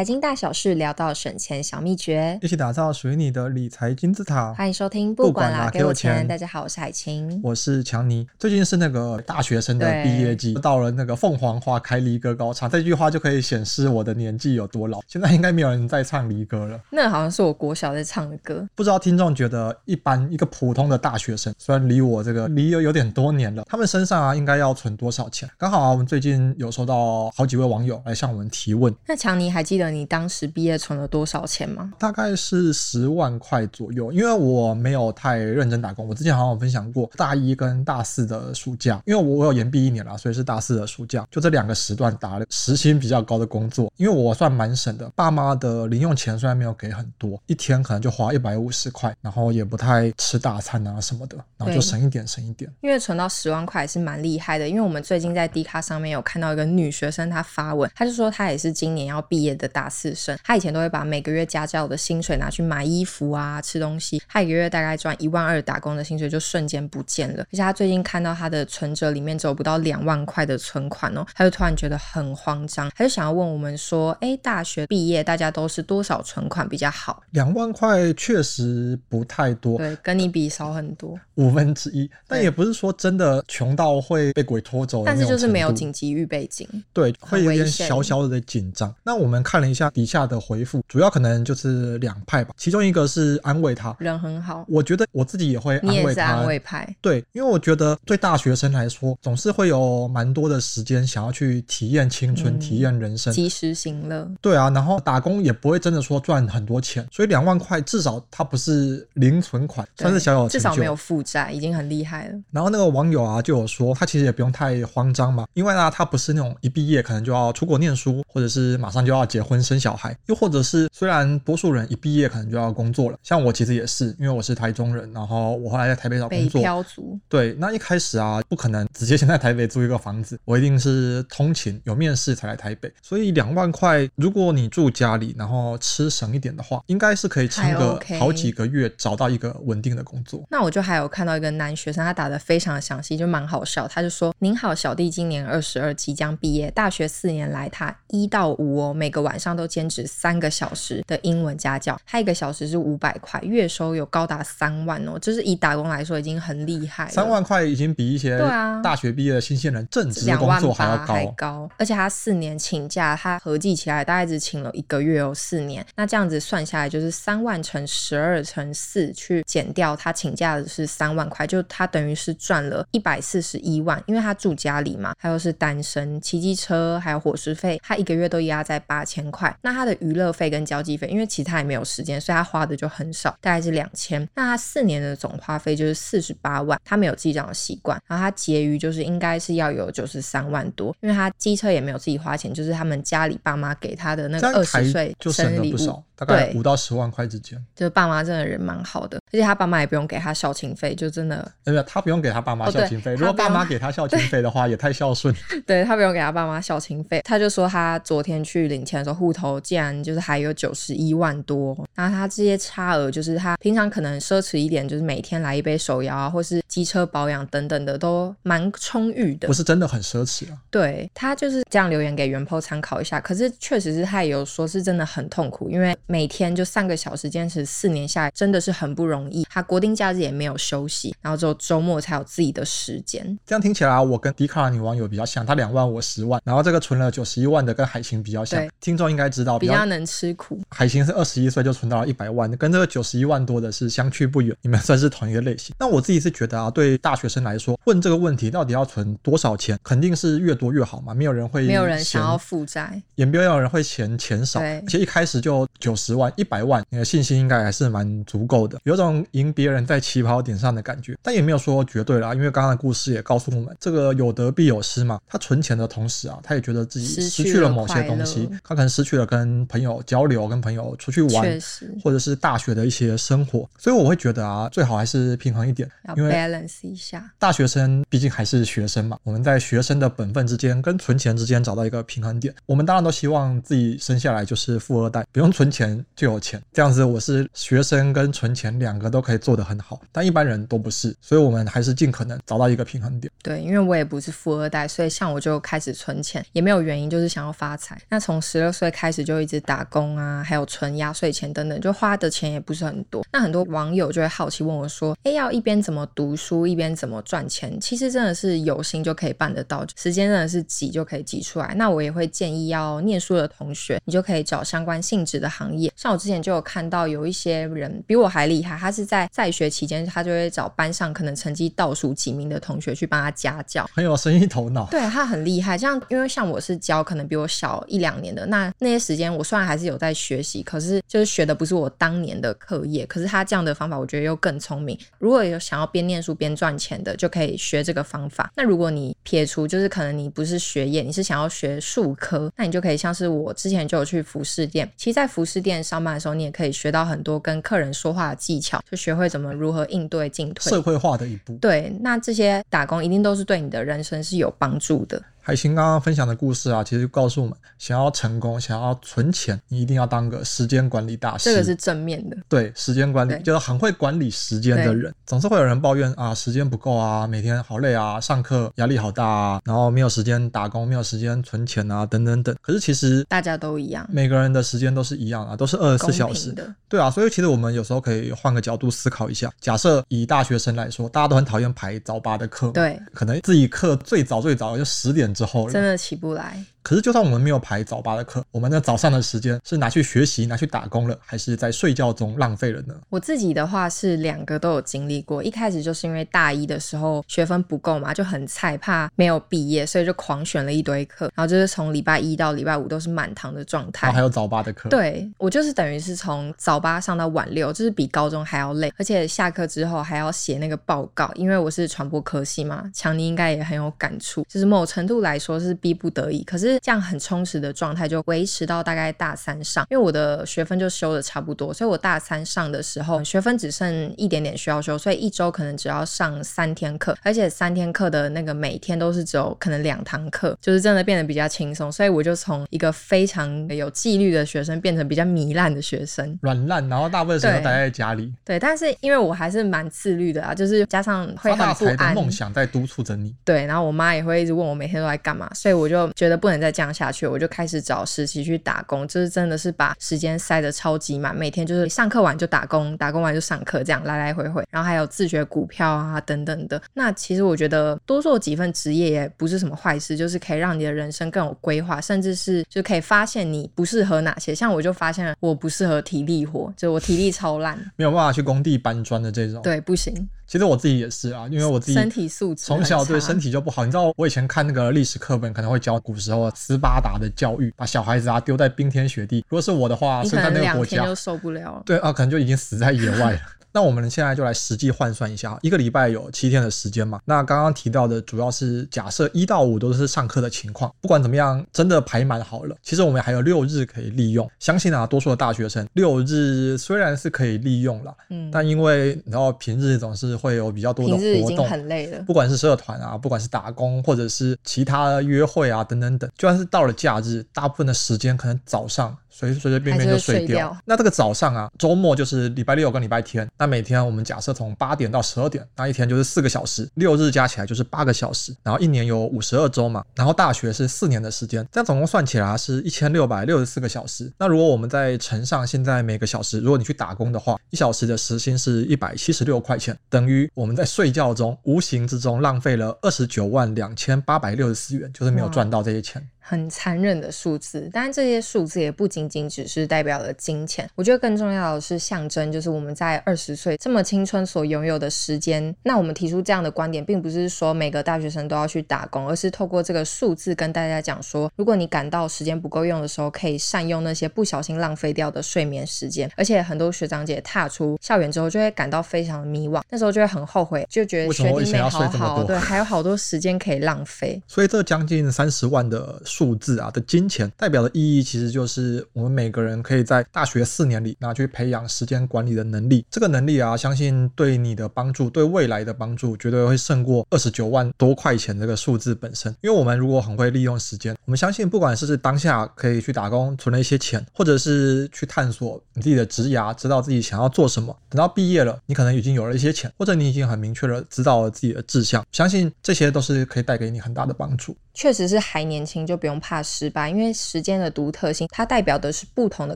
财经大小事，聊到省钱小秘诀，一起打造属于你的理财金字塔。欢迎收听，不管啦，给我钱。大家好，我是海清，我是强尼。最近是那个大学生的毕业季，到了那个凤凰花开离歌高唱，这句话就可以显示我的年纪有多老。现在应该没有人在唱离歌了，那好像是我国小在唱的歌。不知道听众觉得，一般一个普通的大学生，虽然离我这个离有有点多年了，他们身上啊应该要存多少钱？刚好啊，我们最近有收到好几位网友来向我们提问。那强尼还记得你当时毕业存了多少钱吗？大概是十万块左右，因为我没有太认真打工。我之前好像有分享过，大一跟大四的暑假，因为我我有延毕一年了，所以是大四的暑假，就这两个时段打了时薪比较高的工作。因为我算蛮省的，爸妈的零用钱虽然没有给很多，一天可能就花一百五十块，然后也不太吃大餐啊什么的，然后就省一点省一点。因为存到十万块是蛮厉害的，因为我们最近在 D 卡上面有看到一个女学生，她发文，她就说她也是今年要毕业的大四生，他以前都会把每个月家教的薪水拿去买衣服啊、吃东西，他一个月大概赚一万二打工的薪水就瞬间不见了。而且他最近看到他的存折里面只有不到两万块的存款哦，他就突然觉得很慌张，他就想要问我们说：“哎，大学毕业大家都是多少存款比较好？”两万块确实不太多，对，跟你比少很多，五分之一。但也不是说真的穷到会被鬼拖走，但是就是没有紧急预备金，对，会有点小小的紧张。那我们看了一下底下的回复，主要可能就是两派吧。其中一个是安慰他，人很好。我觉得我自己也会安慰安慰派。对，因为我觉得对大学生来说，总是会有蛮多的时间想要去体验青春、嗯、体验人生，及时行乐。对啊，然后打工也不会真的说赚很多钱，所以两万块至少它不是零存款，算是小有，至少没有负债，已经很厉害了。然后那个网友啊就有说，他其实也不用太慌张嘛，因为呢，他不是那种一毕业可能就要出国念书，或者是马上就要结婚生小孩，又或者是虽然多数人一毕业可能就要工作了，像我其实也是，因为我是台中人，然后我后来在台北找工作，北漂族。对，那一开始啊，不可能直接先在台北租一个房子，我一定是通勤有面试才来台北，所以两万块，如果你住家里，然后吃省一点的话，应该是可以撑个好几个月找到一个稳定的工作。那我就还有看到一个男学生，他打的非常的详细，就蛮好笑，他就说：“您好，小弟今年二十二，即将毕业，大学四年来，他一到五哦，每个晚上都兼职三个小时的英文家教，他一个小时是五百块，月收有高达三万哦，就是以打工来说已经很厉害了。三万块已经比一些大学毕业的新鲜人正职工作还要高，还高，而且他四年请假，他合计起来大概只请了一个月哦，四年，那这样子算下来就是三万乘十二乘四去减掉他请假的是三万块，就他等于是赚了一百四十一万，因为他住家里嘛，他又是单身，骑机车还有伙食费，他一个月都压在八千块。那他的娱乐费跟交际费，因为其他也没有时间，所以他花的就很少，大概是两千。那他四年的总花费就是四十八万，他没有记账的习惯，然后他结余就是应该是要有九十三万多，因为他机车也没有自己花钱，就是他们家里爸妈给他的那个二十岁生日礼物。大概五到十万块之间，就是爸妈真的人蛮好的，而且他爸妈也不用给他孝亲费，就真的，没有他不用给他爸妈孝亲费。如果爸妈给他孝亲费的话，也太孝顺。对，他不用给他爸妈孝亲费，他就说他昨天去领钱的时候，户头竟然就是还有九十一万多。然后他这些差额，就是他平常可能奢侈一点，就是每天来一杯手摇啊，或是机车保养等等的，都蛮充裕的。不是真的很奢侈啊。对，他就是这样留言给元 po 参考一下。可是确实是他也有说是真的很痛苦，因为。每天就三个小时坚持四年下来，真的是很不容易。他国定假日也没有休息，然后只有周末才有自己的时间。这样听起来，我跟迪卡女网友比较像，她两万我十万，然后这个存了九十一万的跟海晴比较像。听众应该知道比较，比较能吃苦。海晴是二十一岁就存到了一百万，跟这个九十一万多的是相去不远。你们算是同一个类型。那我自己是觉得啊，对大学生来说，问这个问题到底要存多少钱，肯定是越多越好嘛。没有人会没有人想要负债，也没有人会嫌钱少。对而且一开始就九十万、一百万。你的信心应该还是蛮足够的，有种赢别人在起跑点上的感觉，但也没有说绝对啦，因为刚刚的故事也告诉我们，这个有得必有失嘛。他存钱的同时啊，他也觉得自己失去了某些东西，他可能失去了跟朋友交流、跟朋友出去玩，或者是大学的一些生活。所以我会觉得啊，最好还是平衡一点，因为 balance 一下。大学生毕竟还是学生嘛，我们在学生的本分之间跟存钱之间找到一个平衡点。我们当然都希望自己生下来就是富二代，不用存钱就有钱，这样子我是学生跟存钱两个都可以做得很好，但一般人都不是，所以我们还是尽可能找到一个平衡点。对，因为我也不是富二代，所以像我就开始存钱，也没有原因，就是想要发财。那从十六岁开始就一直打工啊，还有存压岁钱等等，就花的钱也不是很多。那很多网友就会好奇问我说：“哎，要一边怎么读书，一边怎么赚钱？”其实真的是有心就可以办得到，时间真的是挤就可以挤出来。那我也会建议要念书的同学，你就可以找相关性质的行业。像我之前就有看到有一些人比我还厉害，他是在在学期间，他就会找班上可能成绩倒数几名的同学去帮他家教，很有生意头脑。对，他很厉害。像因为像我是教可能比我小一两年的，那那些时间我虽然还是有在学习，可是就是学的不是我当年的课业。可是他这样的方法，我觉得又更聪明。如果有想要边念书边赚钱的，就可以学这个方法。那如果你撇除，就是可能你不是学业，你是想要学术科，那你就可以像是我之前就有去服饰店。其实，在服饰店上班的时候，你也可以学到很多跟客人说话的技巧，就学会怎么如何应对进退，社会化的一步。对，那这些打工一定都是对你的人生是有帮助的。海星刚刚分享的故事啊，其实就告诉我们，想要成功，想要存钱，你一定要当个时间管理大师。这个是正面的。对，时间管理就是很会管理时间的人。总是会有人抱怨啊，时间不够啊，每天好累啊，上课压力好大啊，然后没有时间打工，没有时间存钱啊，等等等。可是其实大家都一样，每个人的时间都是一样啊，都是二十四小时。的。对啊，所以其实我们有时候可以换个角度思考一下。假设以大学生来说，大家都很讨厌排早八的课，对，可能自己课最早最早就十点之后，真的。起不来。可是，就算我们没有排早八的课，我们的早上的时间是拿去学习、拿去打工了，还是在睡觉中浪费了呢？我自己的话是两个都有经历过。一开始就是因为大一的时候学分不够嘛，就很菜，怕没有毕业，所以就狂选了一堆课。然后就是从礼拜一到礼拜五都是满堂的状态。然后还有早八的课。对，我就是等于是从早八上到晚六，就是比高中还要累，而且下课之后还要写那个报告。因为我是传播科系嘛，强尼应该也很有感触，就是某程度来说是逼不得已。可是这样很充实。的状态就维持到大概大三上，因为我的学分就修的差不多，所以我大三上的时候学分只剩一点点需要修，所以一周可能只要上三天课，而且三天课的那个每天都是只有可能两堂课，就是真的变得比较轻松，所以我就从一个非常有纪律的学生变成比较糜烂的学生，软烂，然后大部分时间待在家里。对，但是因为我还是蛮自律的啊，就是加上会很不安，梦想在督促着你。对，然后我妈也会一直问我每天都在干嘛，所以我就觉得不能再这样下去，我就开始找实习去打工，就是真的是把时间塞得超级满，每天就是上课完就打工，打工完就上课，这样来来回回。然后还有自学股票啊等等的。那其实我觉得多做几份职业也不是什么坏事，就是可以让你的人生更有规划，甚至是就可以发现你不适合哪些。像我就发现了我不适合体力活，就我体力超烂，没有办法去工地搬砖的这种。对，不行。其实我自己也是啊，因为我自己身体素质从小对身体就不好。你知道，我以前看那个历史课本，可能会教古时候斯巴达的教育，把小孩子啊丢在冰天雪地。如果是我的话，生在那个国家，就受不了了。对啊，可能就已经死在野外了。那我们现在就来实际换算一下，一个礼拜有七天的时间嘛？那刚刚提到的主要是假设一到五都是上课的情况，不管怎么样，真的排满好了，其实我们还有六日可以利用。相信啊，多数的大学生六日虽然是可以利用了，嗯，但因为然后平日总是会有比较多的活动，很累了。不管是社团啊，不管是打工，或者是其他约会啊，等等等，就算是到了假日，大部分的时间可能早上。随随随便便就睡掉。睡那这个早上啊，周末就是礼拜六跟礼拜天。那每天我们假设从八点到十二点，那一天就是四个小时，六日加起来就是八个小时。然后一年有五十二周嘛，然后大学是四年的时间，这样总共算起来是一千六百六十四个小时。那如果我们在乘上现在每个小时，如果你去打工的话，一小时的时薪是一百七十六块钱，等于我们在睡觉中无形之中浪费了二十九万两千八百六十四元，就是没有赚到这些钱。很残忍的数字，当然这些数字也不仅仅只是代表了金钱，我觉得更重要的是象征，就是我们在二十岁这么青春所拥有的时间。那我们提出这样的观点，并不是说每个大学生都要去打工，而是透过这个数字跟大家讲说，如果你感到时间不够用的时候，可以善用那些不小心浪费掉的睡眠时间。而且很多学长姐踏出校园之后，就会感到非常的迷惘，那时候就会很后悔，就觉得学弟妹好好，对，还有好多时间可以浪费。所以这将近三十万的。数字啊的金钱，代表的意义其实就是我们每个人可以在大学四年里拿去培养时间管理的能力。这个能力啊，相信对你的帮助，对未来的帮助，绝对会胜过二十九万多块钱这个数字本身。因为我们如果很会利用时间，我们相信，不管是当下可以去打工存了一些钱，或者是去探索你自己的职涯，知道自己想要做什么，等到毕业了，你可能已经有了一些钱，或者你已经很明确的知道了自己的志向。相信这些都是可以带给你很大的帮助。确实是还年轻就不用怕失败，因为时间的独特性，它代表的是不同的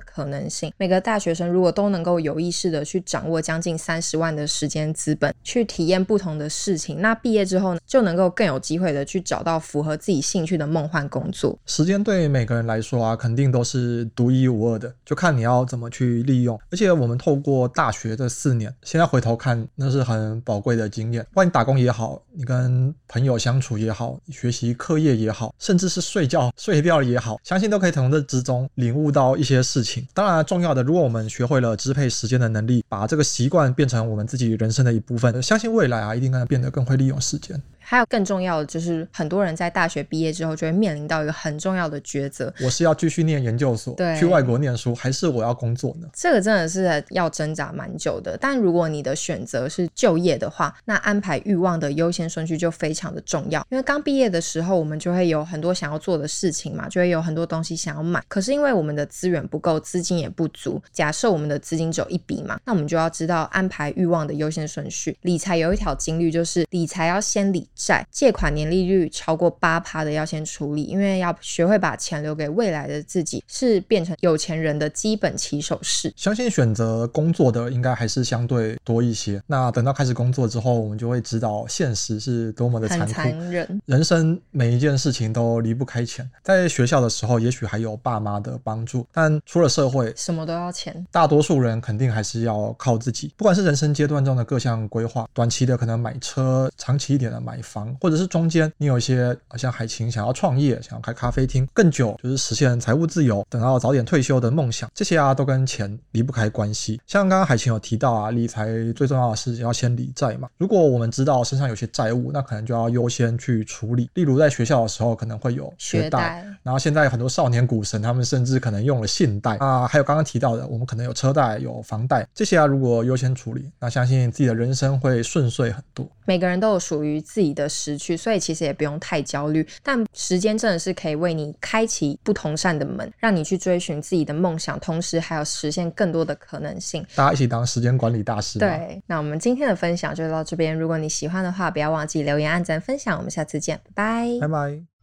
可能性。每个大学生如果都能够有意识的去掌握将近三十万的时间资本，去体验不同的事情，那毕业之后呢，就能够更有机会的去找到符合自己兴趣的梦幻工作。时间对每个人来说啊，肯定都是独一无二的，就看你要怎么去利用。而且我们透过大学这四年，现在回头看，那是很宝贵的经验。不管你打工也好，你跟朋友相处也好，学习课业也好，甚至是睡觉睡掉也好，相信都可以从这之中领悟到一些事情。当然，重要的，如果我们学会了支配时间的能力，把这个习惯变成我们自己人生的一部分，相信未来啊，一定能变得更会利用时间。还有更重要的就是，很多人在大学毕业之后就会面临到一个很重要的抉择：我是要继续念研究所，对，去外国念书，还是我要工作呢？这个真的是要挣扎蛮久的。但如果你的选择是就业的话，那安排欲望的优先顺序就非常的重要。因为刚毕业的时候，我们就会有很多想要做的事情嘛，就会有很多东西想要买。可是因为我们的资源不够，资金也不足。假设我们的资金只有一笔嘛，那我们就要知道安排欲望的优先顺序。理财有一条金律，就是理财要先理债，借款。年利率超过八趴的要先处理，因为要学会把钱留给未来的自己，是变成有钱人的基本起手式。相信选择工作的应该还是相对多一些。那等到开始工作之后，我们就会知道现实是多么的残酷。残忍。人生每一件事情都离不开钱。在学校的时候，也许还有爸妈的帮助，但出了社会，什么都要钱。大多数人肯定还是要靠自己。不管是人生阶段中的各项规划，短期的可能买车，长期一点的买房，或者是中。间你有一些像海琴想要创业，想要开咖啡厅，更久就是实现财务自由，等到早点退休的梦想，这些啊都跟钱离不开关系。像刚刚海琴有提到啊，理财最重要的是要先理债嘛。如果我们知道身上有些债务，那可能就要优先去处理。例如在学校的时候可能会有学贷，然后现在很多少年股神他们甚至可能用了信贷啊，还有刚刚提到的，我们可能有车贷、有房贷，这些啊如果优先处理，那相信自己的人生会顺遂很多。每个人都有属于自己的时区，所以其实也不用太焦虑。但时间真的是可以为你开启不同扇的门，让你去追寻自己的梦想，同时还有实现更多的可能性。大家一起当时间管理大师。对，那我们今天的分享就到这边。如果你喜欢的话，不要忘记留言、按赞、分享。我们下次见，拜拜，拜拜。